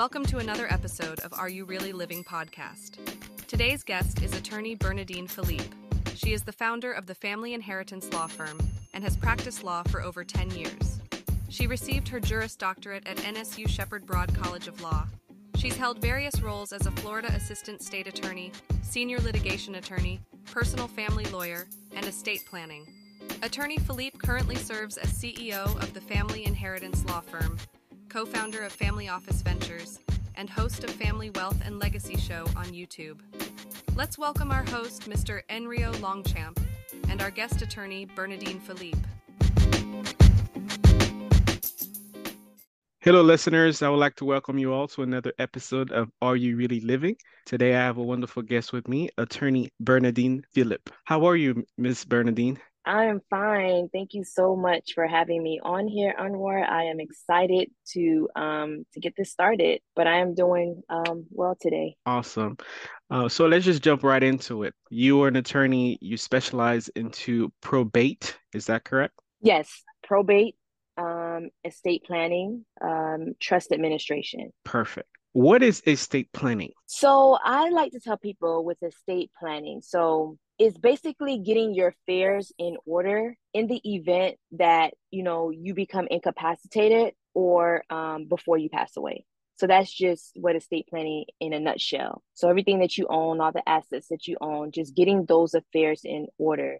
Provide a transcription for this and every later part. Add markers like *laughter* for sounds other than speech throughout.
Welcome to another episode of Are You Really Living podcast. Today's guest is attorney Bernadine Philippe. She is the founder of the Family Inheritance Law Firm and has practiced law for over 10 years. She received her Juris Doctorate at NSU Shepard Broad College of Law. She's held various roles as a Florida Assistant State Attorney, Senior Litigation Attorney, Personal Family Lawyer, and Estate Planning. Attorney Philippe currently serves as CEO of the Family Inheritance Law Firm co founder of Family Office Ventures, and host of Family Wealth and Legacy Show on YouTube. Let's welcome our host, Mr. Enryo Longchamp, and our guest attorney, Bernadine Philippe. Hello, listeners. I would like to welcome you all to another episode of Are You Really Living? Today, I have a wonderful guest with me, attorney Bernadine Philippe. How are you, Miss Bernadine? I am fine. Thank you so much for having me on here, Anwar. I am excited to um to get this started, but I am doing um well today. Awesome. Uh, so let's just jump right into it. You are an attorney. You specialize into probate. Is that correct? Yes, probate, um, estate planning, um, trust administration. Perfect. What is estate planning? So I like to tell people with estate planning. So it's basically getting your affairs in order in the event that you know you become incapacitated or um, before you pass away. So that's just what estate planning in a nutshell. So everything that you own all the assets that you own just getting those affairs in order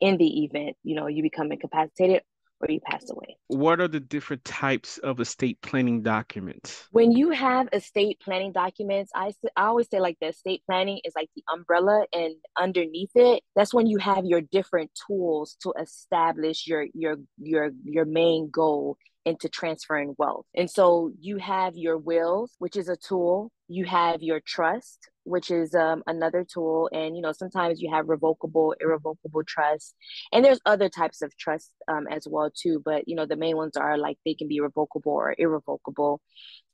in the event you know you become incapacitated or you pass away. What are the different types of estate planning documents? When you have estate planning documents, I, I always say like the estate planning is like the umbrella and underneath it, that's when you have your different tools to establish your your your your main goal into transferring wealth. And so you have your wills, which is a tool. You have your trust, which is um, another tool. And, you know, sometimes you have revocable, irrevocable trust. And there's other types of trust um, as well, too. But, you know, the main ones are like they can be revocable or irrevocable.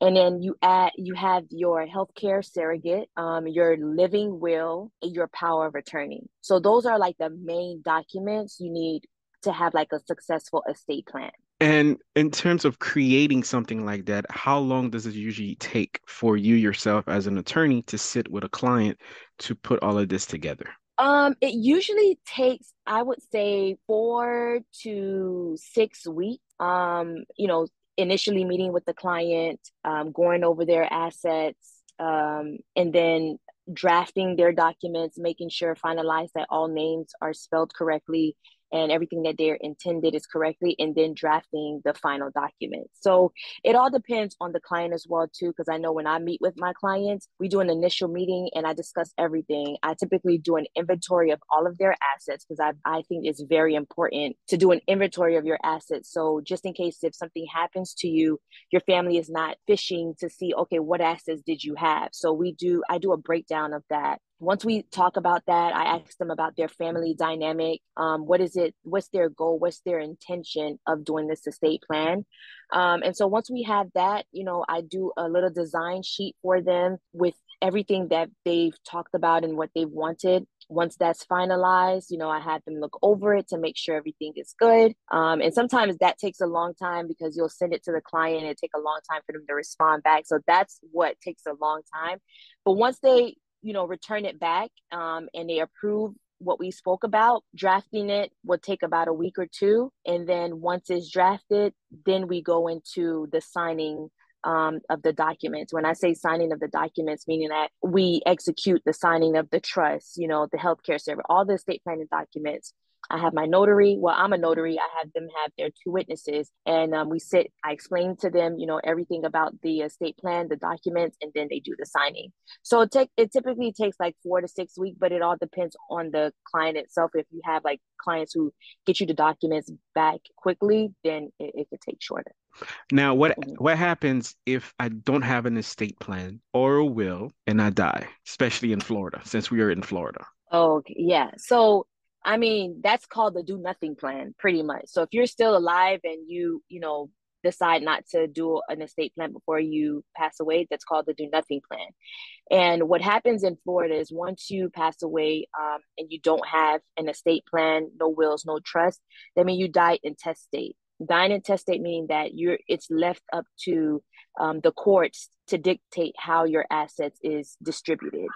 And then you add, you have your healthcare surrogate, um, your living will, your power of attorney. So those are like the main documents you need to have like a successful estate plan. And in terms of creating something like that, how long does it usually take for you yourself as an attorney to sit with a client to put all of this together? Um, it usually takes, I would say, four to six weeks. Um, you know, initially meeting with the client, um, going over their assets, um, and then drafting their documents, making sure finalize that all names are spelled correctly and everything that they're intended is correctly and then drafting the final document. So it all depends on the client as well too because i know when i meet with my clients we do an initial meeting and i discuss everything. I typically do an inventory of all of their assets because I, I think it's very important to do an inventory of your assets. So just in case if something happens to you your family is not fishing to see okay what assets did you have? So we do i do a breakdown of that once we talk about that i ask them about their family dynamic. Um, what is it what's their goal what's their intention of doing this estate plan? Um, and so once we have that you know i do a little design sheet for them with everything that they've talked about and what they've wanted. Once that's finalized you know i have them look over it to make sure everything is good. Um, and sometimes that takes a long time because you'll send it to the client and it take a long time for them to respond back. So that's what takes a long time. But once they you know, return it back um, and they approve what we spoke about. Drafting it will take about a week or two. And then once it's drafted, then we go into the signing um, of the documents. When I say signing of the documents, meaning that we execute the signing of the trust, you know, the healthcare service, all the estate planning documents I have my notary. Well, I'm a notary. I have them have their two witnesses, and um, we sit. I explain to them, you know, everything about the estate plan, the documents, and then they do the signing. So it take it typically takes like four to six weeks, but it all depends on the client itself. If you have like clients who get you the documents back quickly, then it, it could take shorter. Now, what mm-hmm. what happens if I don't have an estate plan or a will and I die, especially in Florida, since we are in Florida? Oh yeah. So I mean, that's called the do nothing plan, pretty much. So if you're still alive and you, you know, decide not to do an estate plan before you pass away, that's called the do nothing plan. And what happens in Florida is once you pass away um, and you don't have an estate plan, no wills, no trust, that means you die intestate. Dying intestate meaning that you're it's left up to um, the courts to dictate how your assets is distributed.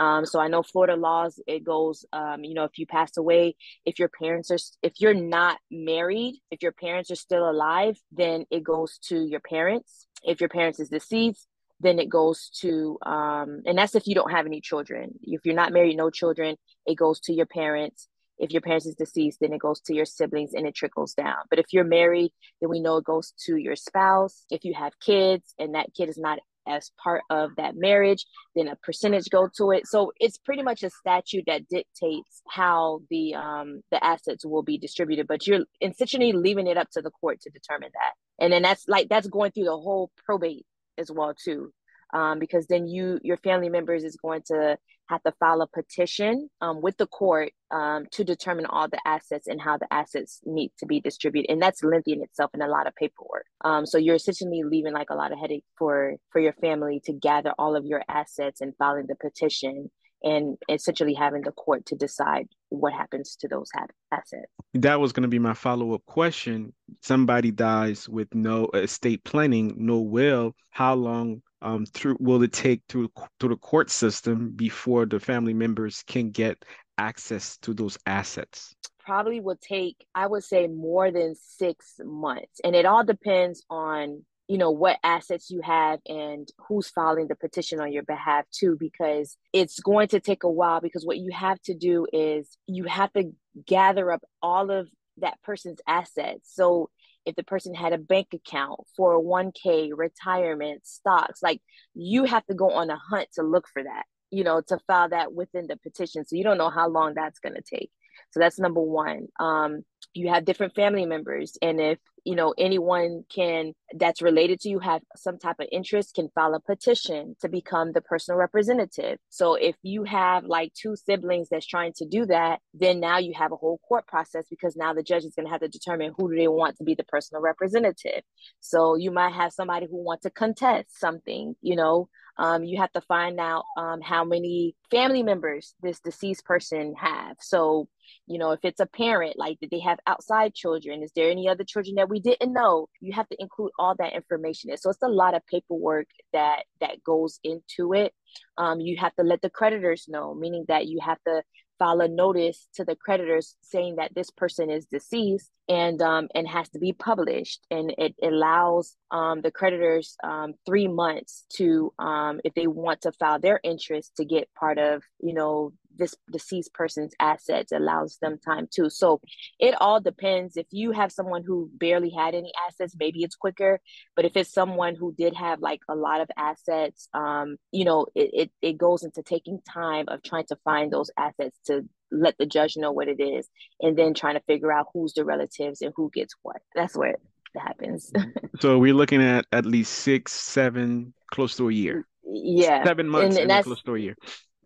Um, so I know Florida laws, it goes, um, you know, if you pass away, if your parents are, if you're not married, if your parents are still alive, then it goes to your parents. If your parents is deceased, then it goes to, um, and that's if you don't have any children. If you're not married, no children, it goes to your parents. If your parents is deceased, then it goes to your siblings and it trickles down. But if you're married, then we know it goes to your spouse. If you have kids and that kid is not as part of that marriage, then a percentage go to it. So it's pretty much a statute that dictates how the um the assets will be distributed. But you're essentially leaving it up to the court to determine that. And then that's like that's going through the whole probate as well too um, because then you your family members is going to have to file a petition um, with the court um, to determine all the assets and how the assets need to be distributed and that's lengthy in itself and a lot of paperwork um, so you're essentially leaving like a lot of headache for for your family to gather all of your assets and filing the petition and essentially having the court to decide what happens to those assets. That was going to be my follow up question. Somebody dies with no estate planning, no will. How long um, through will it take through through the court system before the family members can get access to those assets? Probably will take, I would say, more than six months, and it all depends on you know what assets you have and who's filing the petition on your behalf too because it's going to take a while because what you have to do is you have to gather up all of that person's assets so if the person had a bank account for a 1k retirement stocks like you have to go on a hunt to look for that you know to file that within the petition. So you don't know how long that's going to take. So that's number one. Um you have different family members and if you know anyone can that's related to you have some type of interest can file a petition to become the personal representative. So if you have like two siblings that's trying to do that then now you have a whole court process because now the judge is going to have to determine who do they want to be the personal representative. So you might have somebody who wants to contest something you know um, you have to find out um, how many family members this deceased person have. So you know if it's a parent like did they have outside children? Is there any other children that we didn't know? You have to include all that information so it's a lot of paperwork that that goes into it. Um, you have to let the creditors know meaning that you have to file a notice to the creditors saying that this person is deceased and um, and has to be published. And it allows um, the creditors um, three months to um, if they want to file their interest to get part of you know this deceased person's assets allows them time too. So it all depends. If you have someone who barely had any assets maybe it's quicker but if it's someone who did have like a lot of assets um you know it, it, it goes into taking time of trying to find those assets to let the judge know what it is and then trying to figure out who's the relatives and who gets what. That's where it happens. *laughs* So we're looking at at least six seven close to a year? Yeah. Seven months and, and that's, close to a year.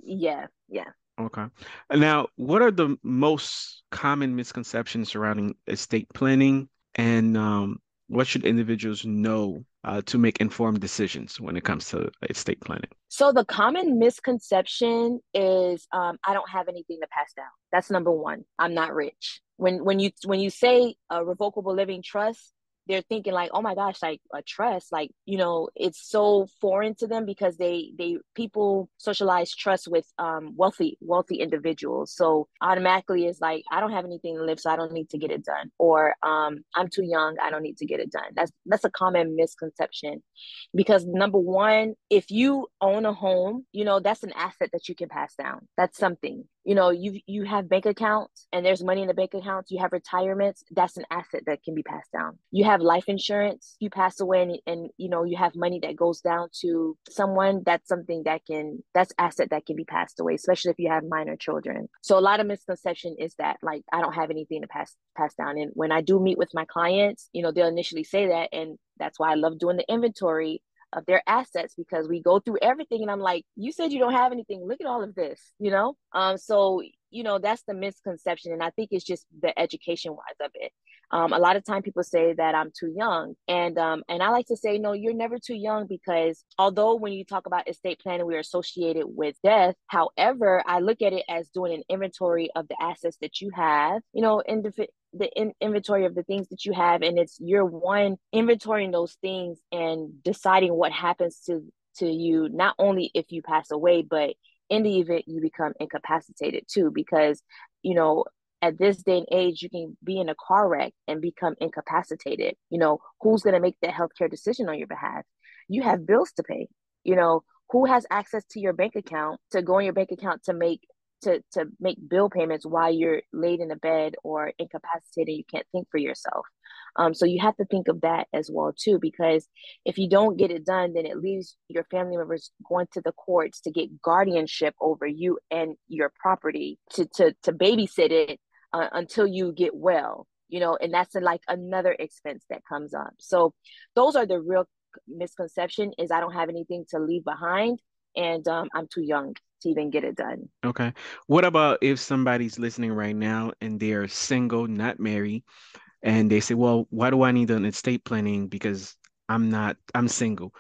Yeah yeah Okay. Now, what are the most common misconceptions surrounding estate planning, and um, what should individuals know uh, to make informed decisions when it comes to estate planning? So, the common misconception is um, I don't have anything to pass down. That's number one. I'm not rich. When when you when you say a revocable living trust, they're thinking like oh my gosh like a trust like you know it's so foreign to them because they they people socialize trust with um wealthy wealthy individuals. So automatically it's like i don't have anything to live so i don't need to get it done or um i'm too young i don't need to get it done. That's that's a common misconception because number one if you own a home you know that's an asset that you can pass down. That's something you know you you have bank accounts and there's money in the bank accounts you have retirements that's an asset that can be passed down. You have life insurance you pass away and, and you know you have money that goes down to someone that's something that can that's asset that can be passed away especially if you have minor children. So a lot of misconception is that like i don't have anything to pass pass down. And when i do meet with my clients you know they'll initially say that and that's why i love doing the inventory of their assets because we go through everything and I'm like, you said you don't have anything. Look at all of this, you know? Um, so you know, that's the misconception. And I think it's just the education wise of it. Um, a lot of time people say that I'm too young, and um, and I like to say no, you're never too young because although when you talk about estate planning, we are associated with death. However, I look at it as doing an inventory of the assets that you have. You know, in the the in- inventory of the things that you have, and it's your one inventorying those things and deciding what happens to to you not only if you pass away, but in the event you become incapacitated too, because you know at this day and age, you can be in a car wreck and become incapacitated. You know, who's going to make that healthcare decision on your behalf? You have bills to pay. You know, who has access to your bank account to go in your bank account to make to to make bill payments while you're laid in a bed or incapacitated you can't think for yourself um, so you have to think of that as well too because if you don't get it done then it leaves your family members going to the courts to get guardianship over you and your property to to, to babysit it uh, until you get well you know and that's a, like another expense that comes up. So those are the real misconception is i don't have anything to leave behind and um, i'm too young to even get it done. Okay. What about if somebody's listening right now and they're single not married and they say well why do i need an estate planning because i'm not i'm single.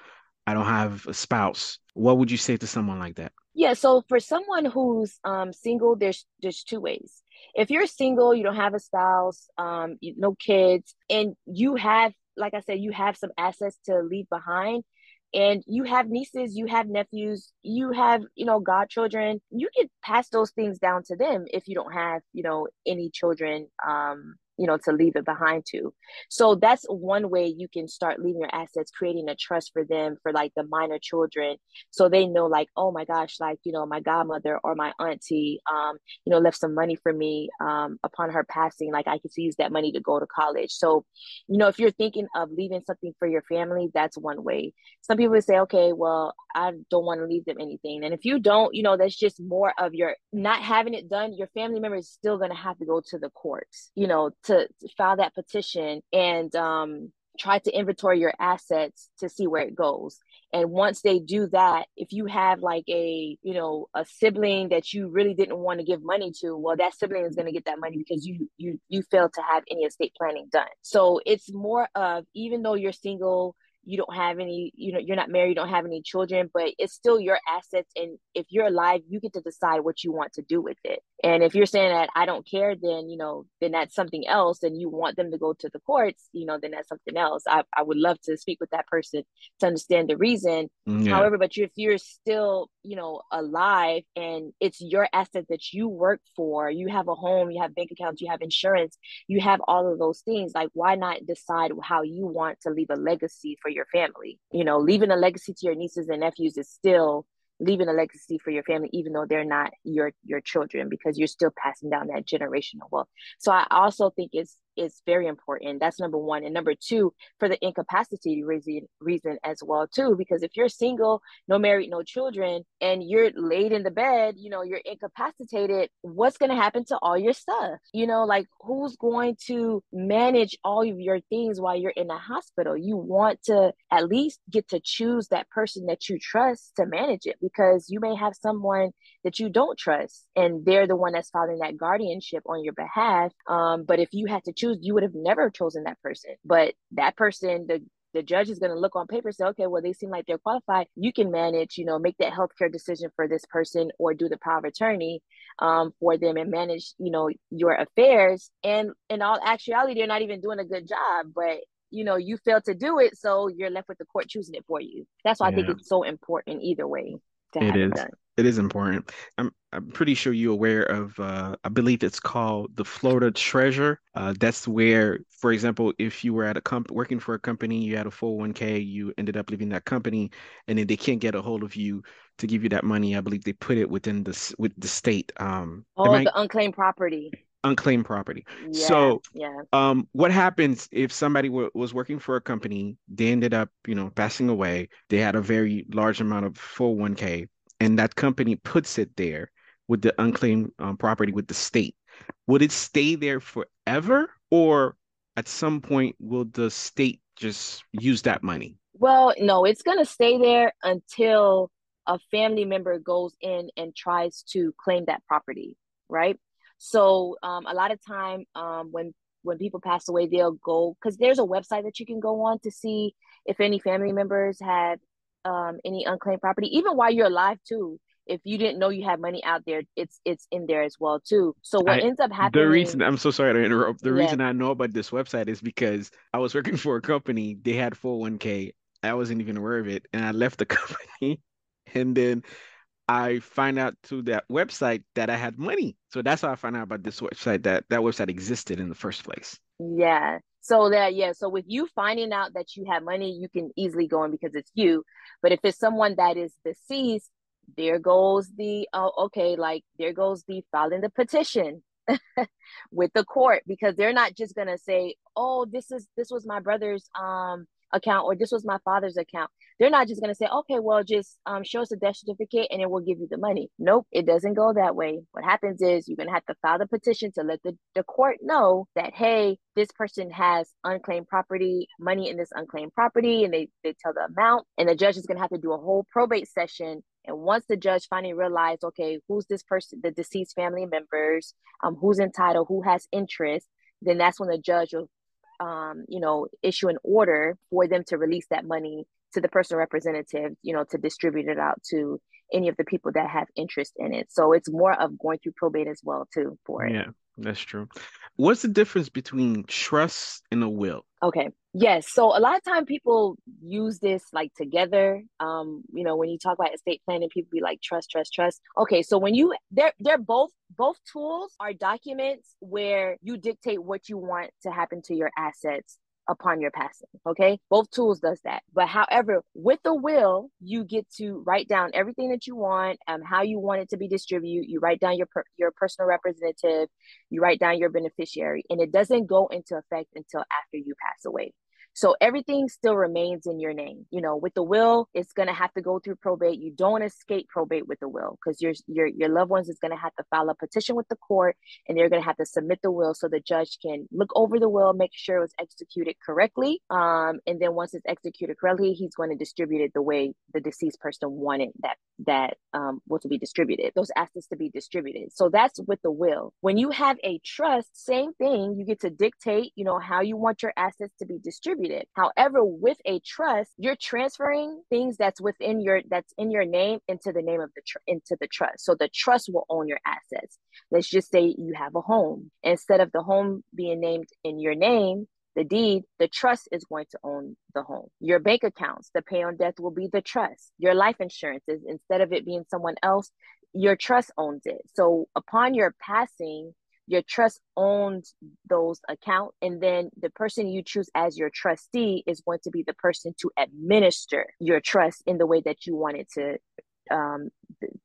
I don't have a spouse. What would you say to someone like that? Yeah so for someone who's um, single there's there's two ways if you're single, you don't have a spouse, um, you, no kids, and you have, like I said, you have some assets to leave behind, and you have nieces, you have nephews, you have, you know, godchildren, you can pass those things down to them if you don't have, you know, any children um, you know to leave it behind to. So that's one way you can start leaving your assets creating a trust for them for like the minor children so they know like oh my gosh like you know my godmother or my auntie um you know left some money for me um upon her passing like i could use that money to go to college. So you know if you're thinking of leaving something for your family that's one way. Some people would say okay well i don't want to leave them anything. And if you don't you know that's just more of your not having it done your family member is still going to have to go to the courts you know to, file that petition and um, try to inventory your assets to see where it goes. And once they do that if you have like a you know a sibling that you really didn't want to give money to well that sibling is going to get that money because you you you failed to have any estate planning done. So it's more of even though you're single you don't have any you know you're not married you don't have any children but it's still your assets. And if you're alive you get to decide what you want to do with it and if you're saying that i don't care then you know then that's something else and you want them to go to the courts you know then that's something else i, I would love to speak with that person to understand the reason mm, yeah. however but if you're still you know alive and it's your asset that you work for you have a home you have bank accounts you have insurance you have all of those things like why not decide how you want to leave a legacy for your family. You know, leaving a legacy to your nieces and nephews is still leaving a legacy for your family even though they're not your your children because you're still passing down that generational wealth. So i also think it's is very important. That's number one. And number two, for the incapacity reason, reason as well too, because if you're single, no married, no children, and you're laid in the bed, you know, you're incapacitated, what's going to happen to all your stuff? You know, like who's going to manage all of your things while you're in the hospital? You want to at least get to choose that person that you trust to manage it because you may have someone that you don't trust and they're the one that's filing that guardianship on your behalf. Um, but if you had to choose choose, you would have never chosen that person. But that person, the the judge is going to look on paper say okay well they seem like they're qualified you can manage you know make that healthcare decision for this person or do the power of attorney um, for them and manage you know your affairs and in all actuality they're not even doing a good job but you know you fail to do it so you're left with the court choosing it for you that's why yeah. i think it's so important either way to it is. It, it is important. I'm I'm pretty sure you're aware of uh, I believe it's called the Florida Treasure. Uh, that's where, for example, if you were at a comp working for a company, you had a 401k, you ended up leaving that company, and then they can't get a hold of you to give you that money. I believe they put it within the with the state. Um, oh, the unclaimed property unclaimed property. Yeah, so, yeah. Um, what happens if somebody w- was working for a company, they ended up, you know, passing away, they had a very large amount of 401k, and that company puts it there with the unclaimed um, property with the state. Would it stay there forever, or at some point will the state just use that money? Well, no, it's going to stay there until a family member goes in and tries to claim that property, right? So um, a lot of time um, when when people pass away, they'll go because there's a website that you can go on to see if any family members have um, any unclaimed property, even while you're alive too. If you didn't know you had money out there, it's it's in there as well too. So what I, ends up happening? The reason I'm so sorry to interrupt. The yeah. reason I know about this website is because I was working for a company. They had 401k. I wasn't even aware of it, and I left the *laughs* company, and then I find out through that website that I had money. So that's how I found out about this website that that website existed in the first place. Yeah. So that yeah, so with you finding out that you have money, you can easily go in because it's you. But if it's someone that is deceased, there goes the oh okay, like there goes the filing the petition *laughs* with the court because they're not just gonna say, oh, this is this was my brother's um account or this was my father's account. They're not just going to say, okay, well, just um, show us a death certificate and then we'll give you the money. Nope, it doesn't go that way. What happens is you're going to have to file the petition to let the, the court know that, hey, this person has unclaimed property, money in this unclaimed property, and they, they tell the amount. And the judge is going to have to do a whole probate session and once the judge finally realized, okay, who's this person, the deceased family members, um, who's entitled, who has interest, then that's when the judge will um, you know, issue an order for them to release that money to the personal representative, you know, to distribute it out to any of the people that have interest in it. So it's more of going through probate as well too for it. Yeah, that's true. What's the difference between trust and a will? Okay. Yes. So a lot of time people use this like together. Um, you know, when you talk about estate planning, people be like trust, trust, trust. Okay, so when you they're they're both both tools are documents where you dictate what you want to happen to your assets upon your passing okay? Both tools does that. But however with the will you get to write down everything that you want um how you want it to be distributed. You write down your per- your personal representative. You write down your beneficiary. And it doesn't go into effect until after you pass away so everything still remains in your name. You know, with the will, it's gonna have to go through probate. You don't escape probate with the will because your your your loved ones is gonna have to file a petition with the court and they're gonna have to submit the will so the judge can look over the will, make sure it was executed correctly. Um, and then once it's executed correctly, he's going to distribute it the way the deceased person wanted that that um will to be distributed, those assets to be distributed. So that's with the will. When you have a trust, same thing, you get to dictate, you know, how you want your assets to be distributed distributed. However, with a trust, you're transferring things that's within your that's in your name into the name of the tr- into the trust. So the trust will own your assets. Let's just say you have a home. Instead of the home being named in your name, the deed, the trust is going to own the home. Your bank accounts, the pay on death will be the trust. Your life insurance is instead of it being someone else, your trust owns it. So upon your passing, your trust owns those accounts and then the person you choose as your trustee is going to be the person to administer your trust in the way that you want it to um,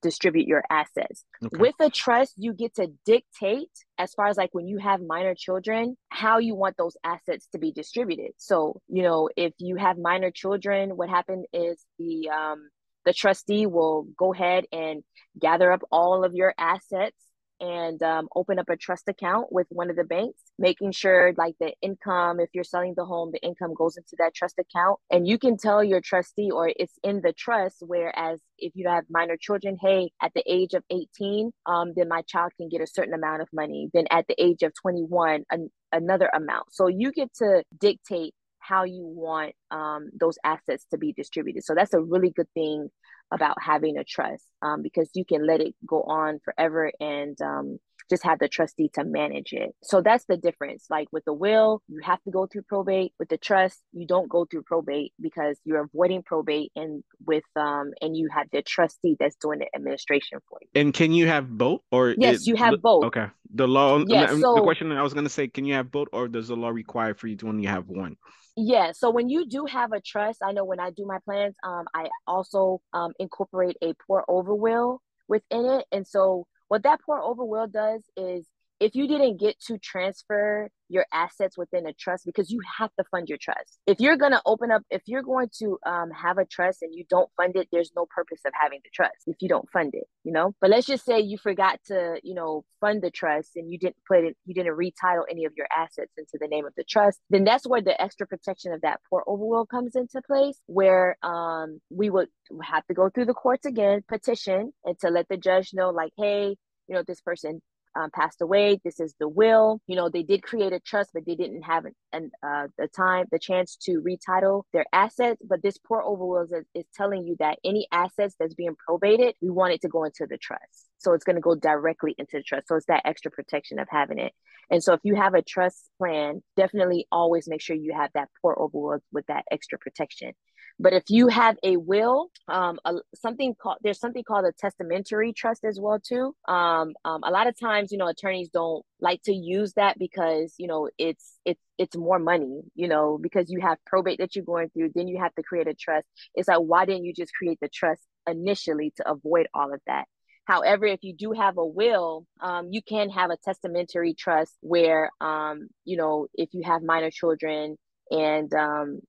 distribute your assets. Okay. With a trust, you get to dictate, as far as like when you have minor children, how you want those assets to be distributed. So, you know, if you have minor children, what happened is the um, the trustee will go ahead and gather up all of your assets and um, open up a trust account with one of the banks, making sure like the income, if you're selling the home, the income goes into that trust account. And you can tell your trustee or it's in the trust. Whereas if you have minor children, hey, at the age of 18, um, then my child can get a certain amount of money. Then at the age of 21, an- another amount. So you get to dictate how you want um, those assets to be distributed. So that's a really good thing about having a trust um, because you can let it go on forever and um, just have the trustee to manage it. So that's the difference. Like with the will, you have to go through probate. With the trust, you don't go through probate because you're avoiding probate and with um and you have the trustee that's doing the administration for you. And can you have both or Yes, it, you have both. Okay. The law yes, so, the question I was gonna say, can you have both or does the law require for you to only have one? Yeah. So when you do have a trust, I know when I do my plans, um, I also um, incorporate a pour over will within it. And so what that pour over will does is if you didn't get to transfer your assets within a trust because you have to fund your trust. If you're going to open up if you're going to um, have a trust and you don't fund it there's no purpose of having the trust if you don't fund it you know? But let's just say you forgot to you know fund the trust and you didn't put it you didn't retitle any of your assets into the name of the trust then that's where the extra protection of that pour over will comes into place where um, we would have to go through the courts again petition and to let the judge know like hey you know this person um, passed away. This is the will. You know, they did create a trust, but they didn't have an, an uh, the time, the chance to retitle their assets. But this pour over will is, is telling you that any assets that's being probated, we want it to go into the trust. So it's going to go directly into the trust. So it's that extra protection of having it. And so if you have a trust plan, definitely always make sure you have that pour over with that extra protection. But if you have a will, um, a, something called there's something called a testamentary trust as well too. Um, um, a lot of times, you know, attorneys don't like to use that because you know it's it's it's more money, you know, because you have probate that you're going through, then you have to create a trust. It's like why didn't you just create the trust initially to avoid all of that? However, if you do have a will, um, you can have a testamentary trust where, um, you know, if you have minor children and um,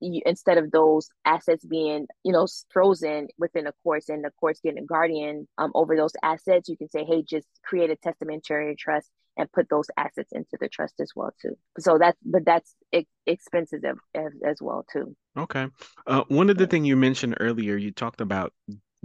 you, instead of those assets being you know frozen within a course and the courts getting a guardian um, over those assets you can say hey just create a testamentary trust and put those assets into the trust as well too. So that's but that's expensive as, as well too. Okay. Uh, one of the things you mentioned earlier you talked about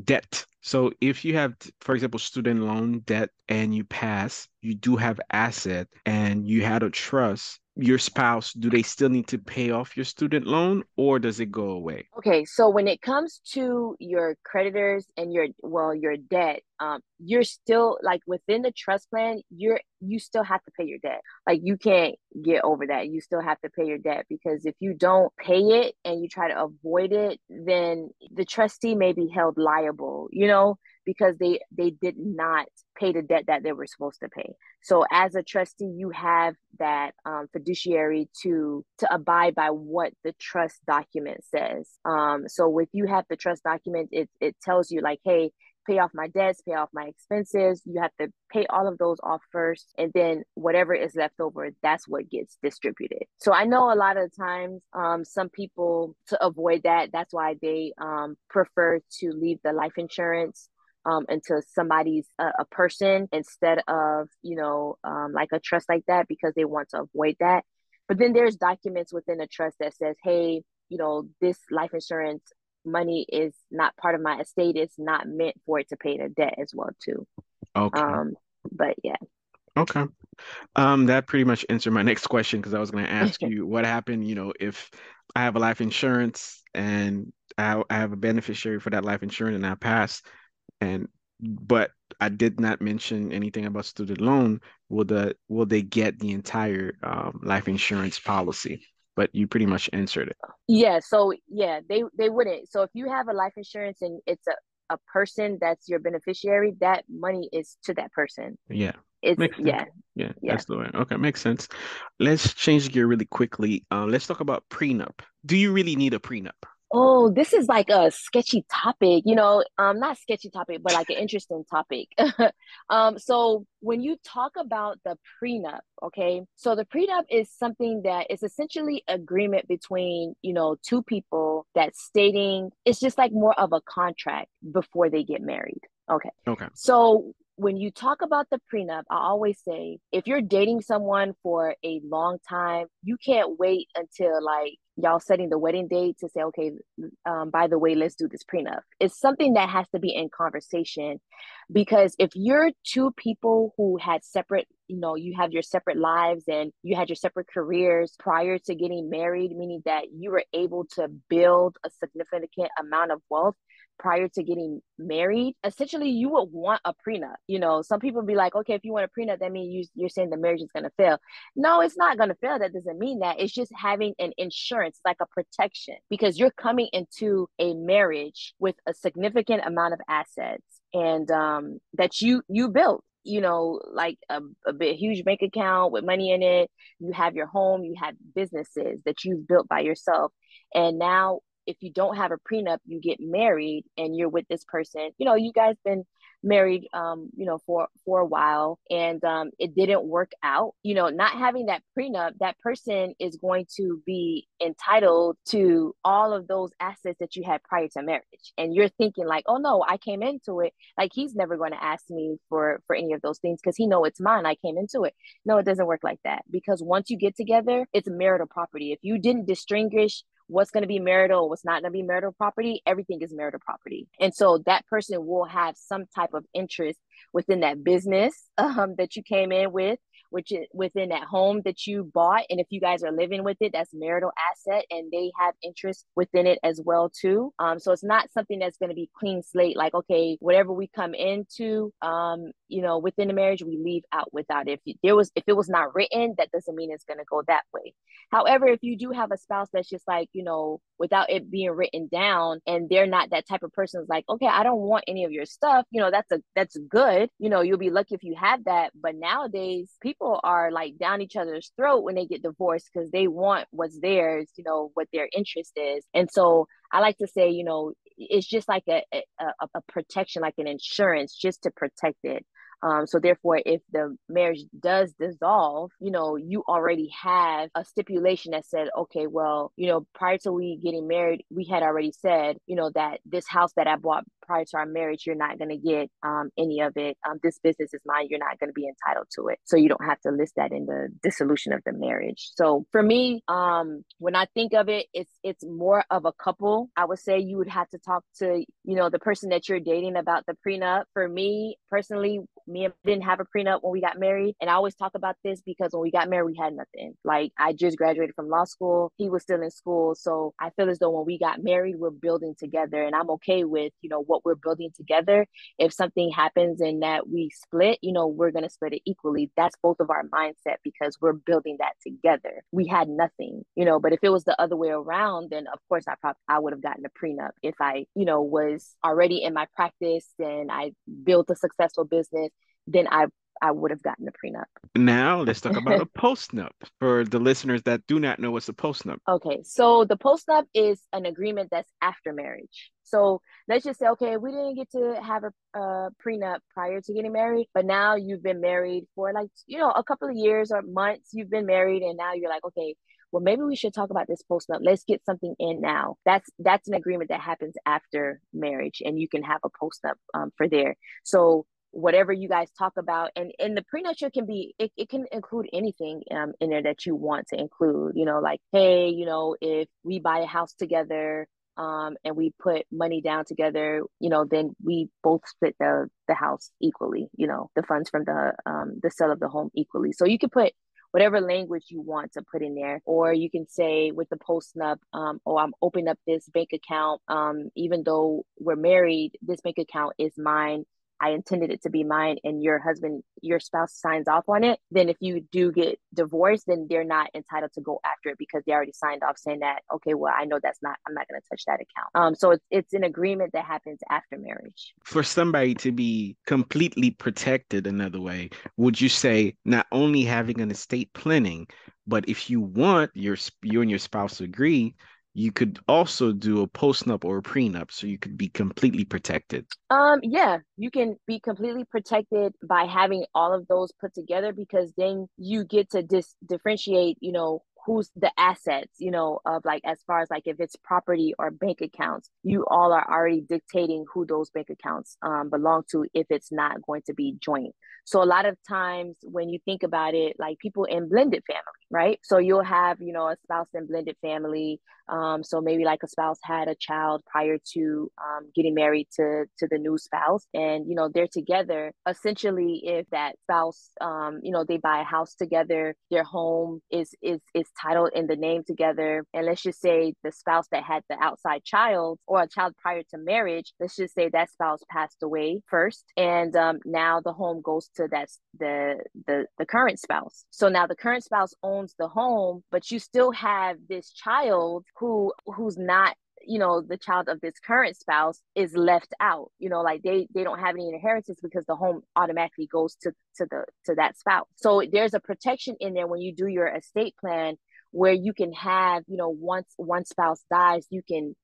debt. So if you have for example student loan debt and you pass you do have asset and you had a trust your spouse, do they still need to pay off your student loan or does it go away? Okay, so when it comes to your creditors and your well, your debt, um, you're still like within the trust plan, you're you still have to pay your debt. Like you can't get over that. You still have to pay your debt because if you don't pay it and you try to avoid it, then the trustee may be held liable, you know, because they they did not pay the debt that they were supposed to pay. So as a trustee, you have that um, fiduciary to to abide by what the trust document says. Um, so if you have the trust document, it it tells you like, hey, pay off my debts, pay off my expenses. You have to pay all of those off first, and then whatever is left over, that's what gets distributed. So I know a lot of times, um, some people to avoid that, that's why they um, prefer to leave the life insurance um, into somebody's uh, a person instead of you know um, like a trust like that because they want to avoid that. But then there's documents within a trust that says hey you know this life insurance money is not part of my estate. It's not meant for it to pay the debt as well too. Okay. Um but yeah. Okay. Um that pretty much answered my next question because i was going to ask *laughs* you what happened you know if i have a life insurance and I, I have a beneficiary for that life insurance and i pass and but I did not mention anything about student loan. Will the will they get the entire um, life insurance policy? But you pretty much answered it. Yeah. So yeah, they they wouldn't. So if you have a life insurance and it's a a person that's your beneficiary, that money is to that person. Yeah. It's makes yeah. yeah. Yeah, that's the way. Okay, makes sense. Let's change gear really quickly. Uh, let's talk about prenup. Do you really need a prenup? Oh, this is like a sketchy topic, you know, um, not sketchy topic, but like an interesting topic. *laughs* um, so when you talk about the prenup, okay, so the prenup is something that is essentially agreement between, you know, two people that's stating it's just like more of a contract before they get married. Okay. Okay. So when you talk about the prenup, I always say if you're dating someone for a long time, you can't wait until like y'all setting the wedding date to say, okay, um, by the way, let's do this prenup. It's something that has to be in conversation because if you're two people who had separate, you know, you have your separate lives and you had your separate careers prior to getting married, meaning that you were able to build a significant amount of wealth prior to getting married, essentially you would want a prenup. You know, some people be like, okay, if you want a prenup, that means you, you're saying the marriage is going to fail. No, it's not going to fail. That doesn't mean that. It's just having an insurance, like a protection, because you're coming into a marriage with a significant amount of assets and um, that you you built you know, like a, a bit huge bank account with money in it. You have your home, you have businesses that you've built by yourself. And now if you don't have a prenup, you get married and you're with this person. You know, you guys been married um you know for for a while and um it didn't work out. You know not having that prenup that person is going to be entitled to all of those assets that you had prior to marriage. And you're thinking like oh no i came into it. Like he's never going to ask me for for any of those things because he know it's mine. I came into it. No it doesn't work like that because once you get together it's marital property. If you didn't distinguish what's going to be marital, what's not going to be marital property, everything is marital property. And so that person will have some type of interest within that business *laughs* um, that you came in with which is within that home that you bought. And if you guys are living with it, that's marital asset and they have interest within it as well too. Um, so it's not something that's going to be clean slate, like, okay, whatever we come into, um, you know, within the marriage, we leave out without it. If there was, if it was not written, that doesn't mean it's going to go that way. However, if you do have a spouse that's just like, you know, without it being written down and they're not that type of person is like, okay, I don't want any of your stuff, you know, that's a, that's good. You know, you'll be lucky if you have that. But nowadays people are like down each other's throat when they get divorced because they want what's theirs, you know, what their interest is. And so I like to say, you know, it's just like a, a, a protection, like an insurance just to protect it. Um, so therefore, if the marriage does dissolve, you know, you already have a stipulation that said, okay, well, you know, prior to we getting married, we had already said, you know, that this house that I bought prior to our marriage, you're not going to get um, any of it. Um, this business is mine. You're not going to be entitled to it. So you don't have to list that in the dissolution of the marriage. So for me, um, when I think of it, it's it's more of a couple. I would say you would have to talk to you know the person that you're dating about the prenup. For me personally, me and didn't have a prenup when we got married, and I always talk about this because when we got married, we had nothing. Like I just graduated from law school. He was still in school, so I feel as though when we got married, we're building together, and I'm okay with you know what we're building together. If something happens and that we split, you know, we're going to split it equally. That's both of our mindset because we're building that together. We had nothing, you know, but if it was the other way around, then of course I probably I would have gotten a prenup if I, you know, was already in my practice and I built a successful business, then I I would have gotten a prenup. Now let's talk about a *laughs* postnup for the listeners that do not know what's a postnup. Okay, so the postnup is an agreement that's after marriage. So let's just say, okay, we didn't get to have a, a, prenup prior to getting married, but now you've been married for like, you know, a couple of years or months, you've been married, and now you're like, okay, well, maybe we should talk about this postnup. Let's get something in now. That's that's an agreement that happens after marriage, and you can have a postnup um, for there. So whatever you guys talk about and and the prenuptial can be it, it can include anything um in there that you want to include you know like hey you know if we buy a house together um and we put money down together you know then we both split the the house equally you know the funds from the um the sale of the home equally so you can put whatever language you want to put in there. Or you can say with the postnup, um, oh, I'm opening up this bank account. Um, even though we're married, this bank account is mine I intended it to be mine and your husband, your spouse signs off on it, then if you do get divorced, then they're not entitled to go after it because they already signed off saying that, okay, well, I know that's not, I'm not going to touch that account. Um, so it's, it's an agreement that happens after marriage. For somebody to be completely protected another way, would you say not only having an estate planning, but if you want your you and your spouse agree you could also do a postnup or a prenup so you could be completely protected. Um yeah you can be completely protected by having all of those put together because then you get to dis- differentiate you know who's the assets you know of like as far as like if it's property or bank accounts you all are already dictating who those bank accounts um, belong to if it's not going to be joint. So a lot of times when you think about it like people in blended family right? So you'll have you know a spouse in blended family um, so maybe like a spouse had a child prior to um, getting married to to the new spouse and you know they're together. Essentially if that spouse um, you know they buy a house together their home is is is titled in the name together and let's just say the spouse that had the outside child or a child prior to marriage let's just say that spouse passed away first and um, now the home goes to that the the the current spouse. So now the current spouse owns the home but you still have this child who who's not you know the child of this current spouse is left out you know like they they don't have any inheritance because the home automatically goes to to the to that spouse. So there's a protection in there when you do your estate plan where you can have you know once one spouse dies you can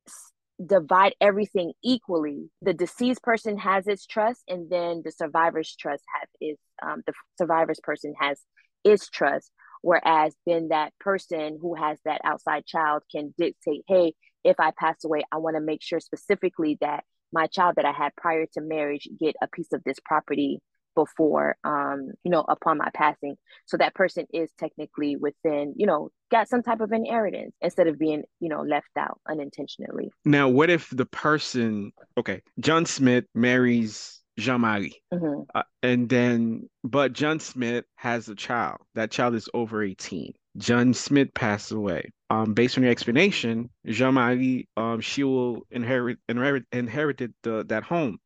divide everything equally. The deceased person has its trust and then the survivor's trust has is um, the survivor's person has its trust whereas then that person who has that outside child can dictate hey if i pass away i want to make sure specifically that my child that i had prior to marriage get a piece of this property before um you know upon my passing. So that person is technically within you know got some type of inheritance instead of being you know left out unintentionally. Now what if the person okay john smith marries jean-marie mm-hmm. uh, and then but john smith has a child that child is over 18 john smith passed away um, based on your explanation, Jean-Marie, um, she will inherit inherit inherited the that home.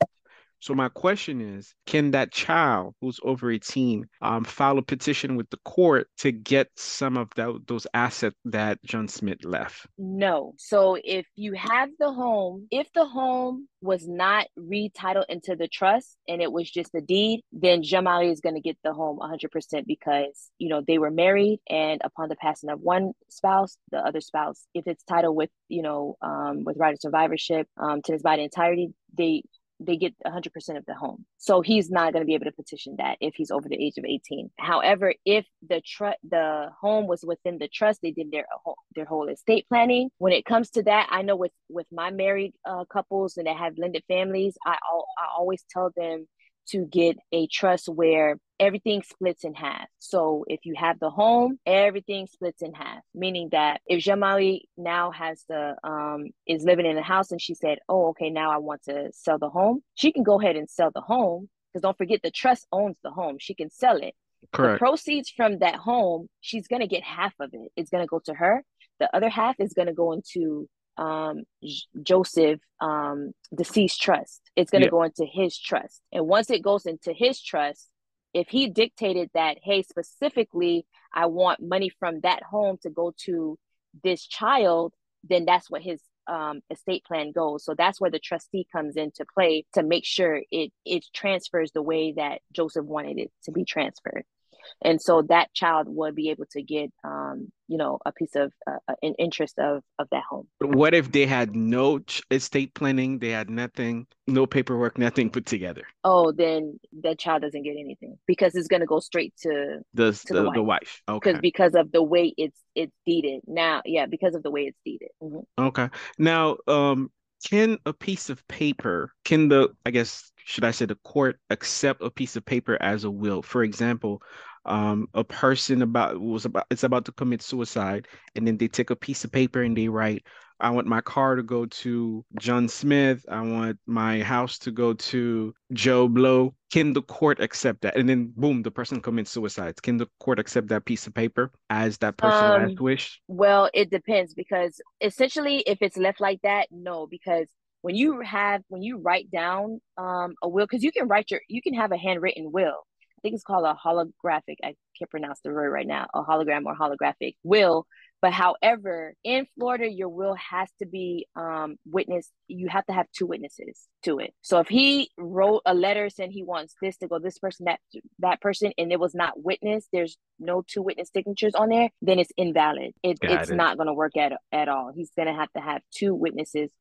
So my question is, can that child who's over 18 um, file a petition with the court to get some of those assets that John Smith left? No. So if you have the home, if the home was not retitled into the trust and it was just a deed, then Jamali is going to get the home 100% because, you know, they were married and upon the passing of one spouse, the other spouse, if it's titled with, you know, um, with right of survivorship um, tenancy by the entirety, they they get 100% of the home. So he's not going to be able to petition that if he's over the age of 18. However, if the tr- the home was within the trust, they did their whole, their whole estate planning. When it comes to that, I know with with my married uh, couples and that have blended families, I all I always tell them to get a trust where everything splits in half. So if you have the home, everything splits in half, meaning that if Jamali now has the um is living in a house and she said, "Oh, okay, now I want to sell the home," she can go ahead and sell the home because don't forget the trust owns the home. She can sell it. Correct. The proceeds from that home, she's going to get half of it. It's going to go to her. The other half is going to go into um, Joseph um, deceased trust. It's going to yeah. go into his trust. And once it goes into his trust, if he dictated that, hey, specifically, I want money from that home to go to this child, then that's what his um, estate plan goes. So that's where the trustee comes into play to make sure it it transfers the way that Joseph wanted it to be transferred and so that child would be able to get um, you know a piece of uh, uh an interest of of that home. What if they had no estate planning they had nothing no paperwork nothing put together? Oh then the child doesn't get anything because it's going to go straight to the to the, the, wife. the wife. okay. Because because of the way it's it's deeded. Now yeah because of the way it's deeded. Mm-hmm. okay. Now um can a piece of paper can the i guess should i say the court accept a piece of paper as a will? For example um, a person about was about it's about to commit suicide, and then they take a piece of paper and they write, "I want my car to go to John Smith. I want my house to go to Joe Blow." Can the court accept that? And then boom, the person commits suicide. Can the court accept that piece of paper as that person's um, last wish? Well, it depends because essentially, if it's left like that, no, because when you have when you write down um, a will because you can write your you can have a handwritten will think it's called a holographic. I can't pronounce the word right now, a hologram or holographic will. But however, in Florida, your will has to be um, witnessed. You have to have two witnesses to it. So if he wrote a letter saying he wants this to go this person, that that person, and it was not witnessed, there's no two witness signatures on there, then it's invalid. It, it's it. not going to work at at all. He's going to have to have two witnesses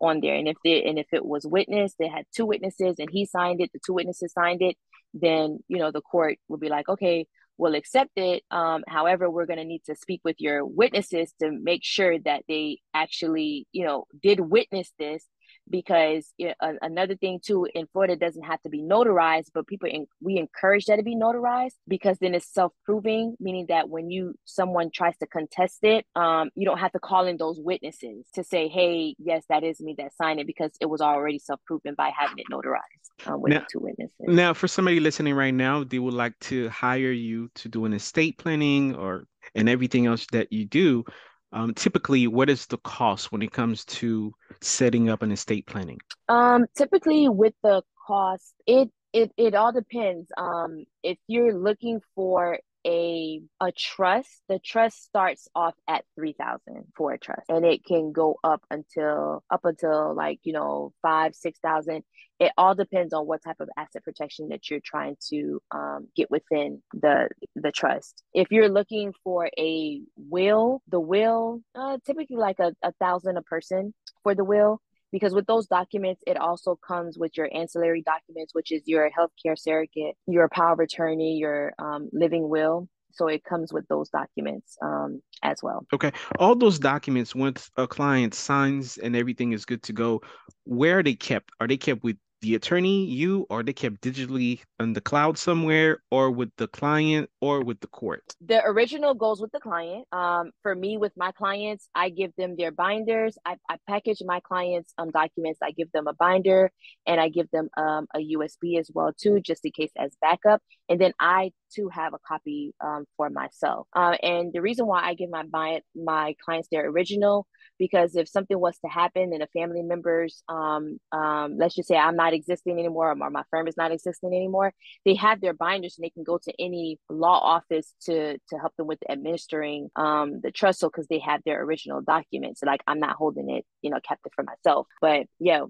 on there. And if they and if it was witnessed, they had two witnesses and he signed it, the two witnesses signed it, then you know the court will be like, okay, we'll accept it. Um, however, we're going to need to speak with your witnesses to make sure that they actually, you know, did witness this because you know, another thing too in Florida doesn't have to be notarized, but people in, we encourage that to be notarized because then it's self proving, meaning that when you someone tries to contest it, um, you don't have to call in those witnesses to say, hey, yes, that is me that signed it because it was already self proven by having it notarized uh, with now, two witnesses. Now, for somebody listening right now, they would like to hire you to do an estate planning or and everything else that you do um, typically what is the cost when it comes to setting up an estate planning? Um, typically with the cost it it, it all depends. Um, if you're looking for a a trust the trust starts off at 3000 for a trust and it can go up until up until like you know 5 6000 it all depends on what type of asset protection that you're trying to um, get within the the trust. If you're looking for a will the will uh, typically like a, a thousand a person for the will because with those documents it also comes with your ancillary documents which is your healthcare surrogate your power of attorney your um, living will. So it comes with those documents um, as well. Okay. All those documents once a client signs and everything is good to go where are they kept? Are they kept with the attorney, you, or they kept digitally on the cloud somewhere, or with the client, or with the court? The original goes with the client. Um, for me, with my clients, I give them their binders. I, I package my clients' um documents. I give them a binder, and I give them um a USB as well too, just in case as backup. And then I too have a copy um for myself. Uh, and the reason why I give my my clients their original because if something was to happen and a family members um, um, let's just say i'm not existing anymore or my firm is not existing anymore they have their binders and they can go to any law office to to help them with administering um, the trust so because they have their original documents like i'm not holding it you know kept it for myself but yeah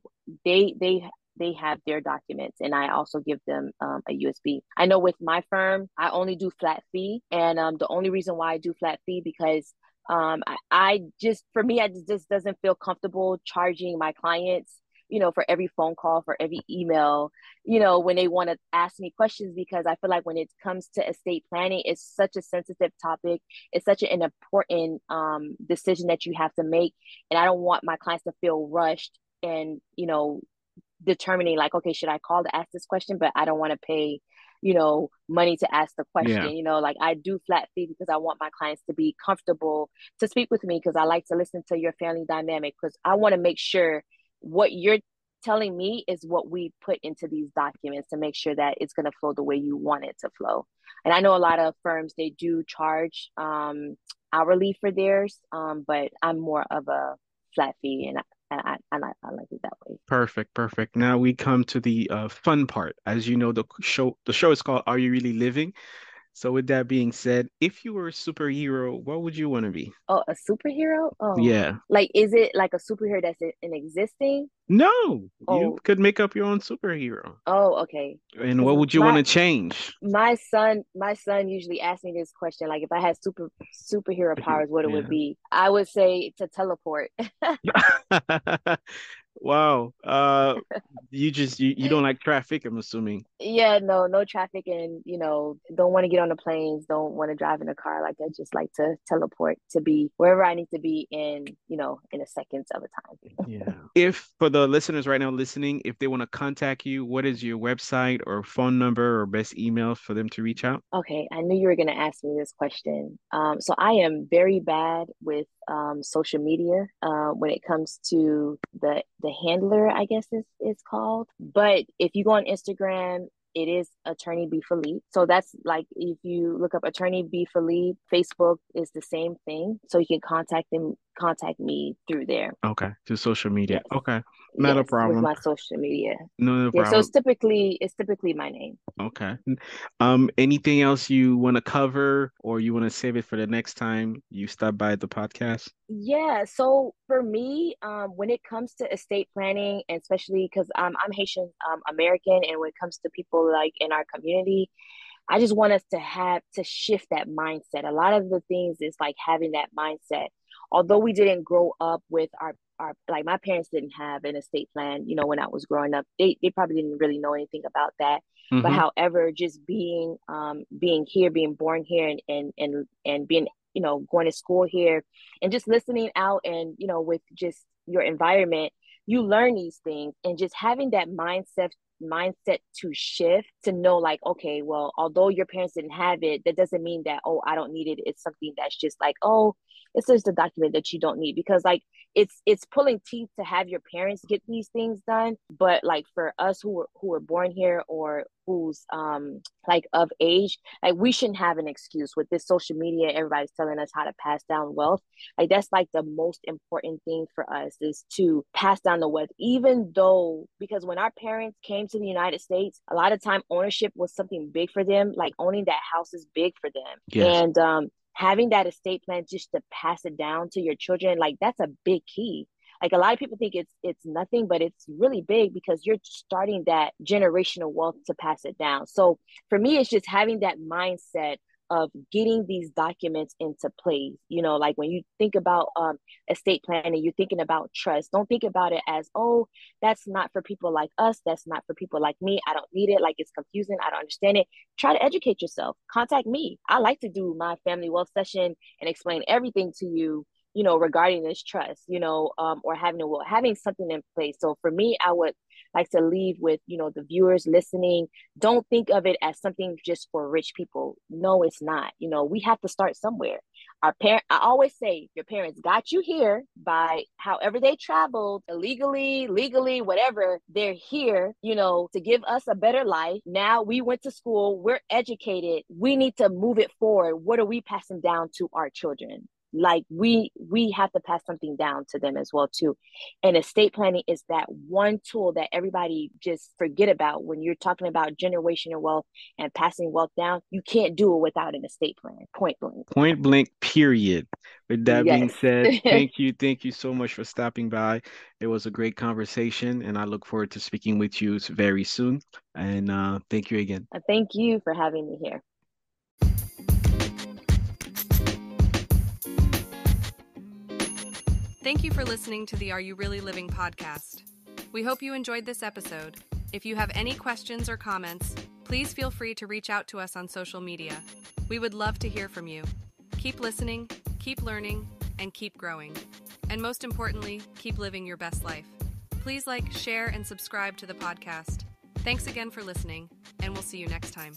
they they they have their documents and I also give them um, a USB. I know with my firm, I only do flat fee. And um, the only reason why I do flat fee because um, I, I just for me i just doesn't feel comfortable charging my clients you know for every phone call for every email you know when they want to ask me questions because i feel like when it comes to estate planning it's such a sensitive topic it's such an important um, decision that you have to make and i don't want my clients to feel rushed and you know determining like okay should i call to ask this question but i don't want to pay you know, money to ask the question. Yeah. You know, like I do flat fee because I want my clients to be comfortable to speak with me because I like to listen to your family dynamic because I want to make sure what you're telling me is what we put into these documents to make sure that it's going to flow the way you want it to flow. And I know a lot of firms they do charge um, hourly for theirs, um, but I'm more of a flat fee and and I, I, like, it that way. Perfect, perfect. Now we come to the uh, fun part. As you know, the show the show is called "Are You Really Living?" So, with that being said, if you were a superhero, what would you want to be? Oh, a superhero? Oh, yeah. Like, is it like a superhero that's in existing? No, oh. you could make up your own superhero. Oh, okay. And what would you want to change? My son, my son usually asks me this question: like, if I had super superhero *laughs* powers, what it yeah. would be? I would say to teleport. *laughs* *laughs* Wow. Uh *laughs* you just you, you don't like traffic, I'm assuming. Yeah, no, no traffic and you know, don't want to get on the planes, don't want to drive in a car like I just like to teleport to be wherever I need to be in, you know, in a seconds of a time. yeah. *laughs* If for the listeners right now listening, if they want to contact you, what is your website or phone number or best email for them to reach out? Okay, I knew you were gonna ask me this question. Um, so I am very bad with um, social media uh, when it comes to the the handler, I guess is is called. But if you go on Instagram, it is attorney B Philippe. So that's like if you look up attorney B Philippe, Facebook is the same thing. So you can contact them, contact me through there. Okay, through social media. Yes. Okay, not yes, a problem. my social media. No, no yeah, So it's typically it's typically my name. Okay. Um, anything else you want to cover, or you want to save it for the next time you stop by the podcast? Yeah. So for me, um, when it comes to estate planning, and especially because um, I'm Haitian um, American, and when it comes to people like in our community, I just want us to have to shift that mindset. A lot of the things is like having that mindset. Although we didn't grow up with our our like my parents didn't have an estate plan, you know, when I was growing up. They they probably didn't really know anything about that. Mm-hmm. But however, just being um being here, being born here and and and and being, you know, going to school here and just listening out and, you know, with just your environment, you learn these things and just having that mindset mindset to shift to know like okay well although your parents didn't have it that doesn't mean that oh i don't need it. It's something that's just like oh it's just a document that you don't need because like it's it's pulling teeth to have your parents get these things done. But like for us who were who were born here or who's um like of age like we shouldn't have an excuse with this social media everybody's telling us how to pass down wealth. Like that's like the most important thing for us is to pass down the wealth even though because when our parents came to the united states a lot of time ownership was something big for them like owning that house is big for them. Yes. and um having that estate plan just to pass it down to your children like that's a big key like a lot of people think it's it's nothing but it's really big because you're starting that generational wealth to pass it down. So for me it's just having that mindset of getting these documents into place. You know like when you think about um, estate planning you're thinking about trust. Don't think about it as oh that's not for people like us. That's not for people like me. I don't need it. Like it's confusing. I don't understand it. Try to educate yourself. Contact me. I like to do my family wealth session and explain everything to you you know regarding this trust you know um, or having a will having something in place so for me i would like to leave with, you know, the viewers listening. Don't think of it as something just for rich people. No, it's not. You know, we have to start somewhere. Our parent, I always say, your parents got you here by however they traveled, illegally, legally, whatever. They're here, you know, to give us a better life. Now we went to school, we're educated. We need to move it forward. What are we passing down to our children? Like we we have to pass something down to them as well too. And estate planning is that one tool that everybody just forget about. When you're talking about generational wealth and passing wealth down you can't do it without an estate plan point blank. Point blank period. With that yes. being said *laughs* thank you thank you so much for stopping by. It was a great conversation and i look forward to speaking with you very soon. And uh, thank you again. Thank you for having me here Thank you for listening to the Are You Really Living podcast. We hope you enjoyed this episode. If you have any questions or comments, please feel free to reach out to us on social media. We would love to hear from you. Keep listening, keep learning, and keep growing. And most importantly, keep living your best life. Please like, share, and subscribe to the podcast. Thanks again for listening, and we'll see you next time.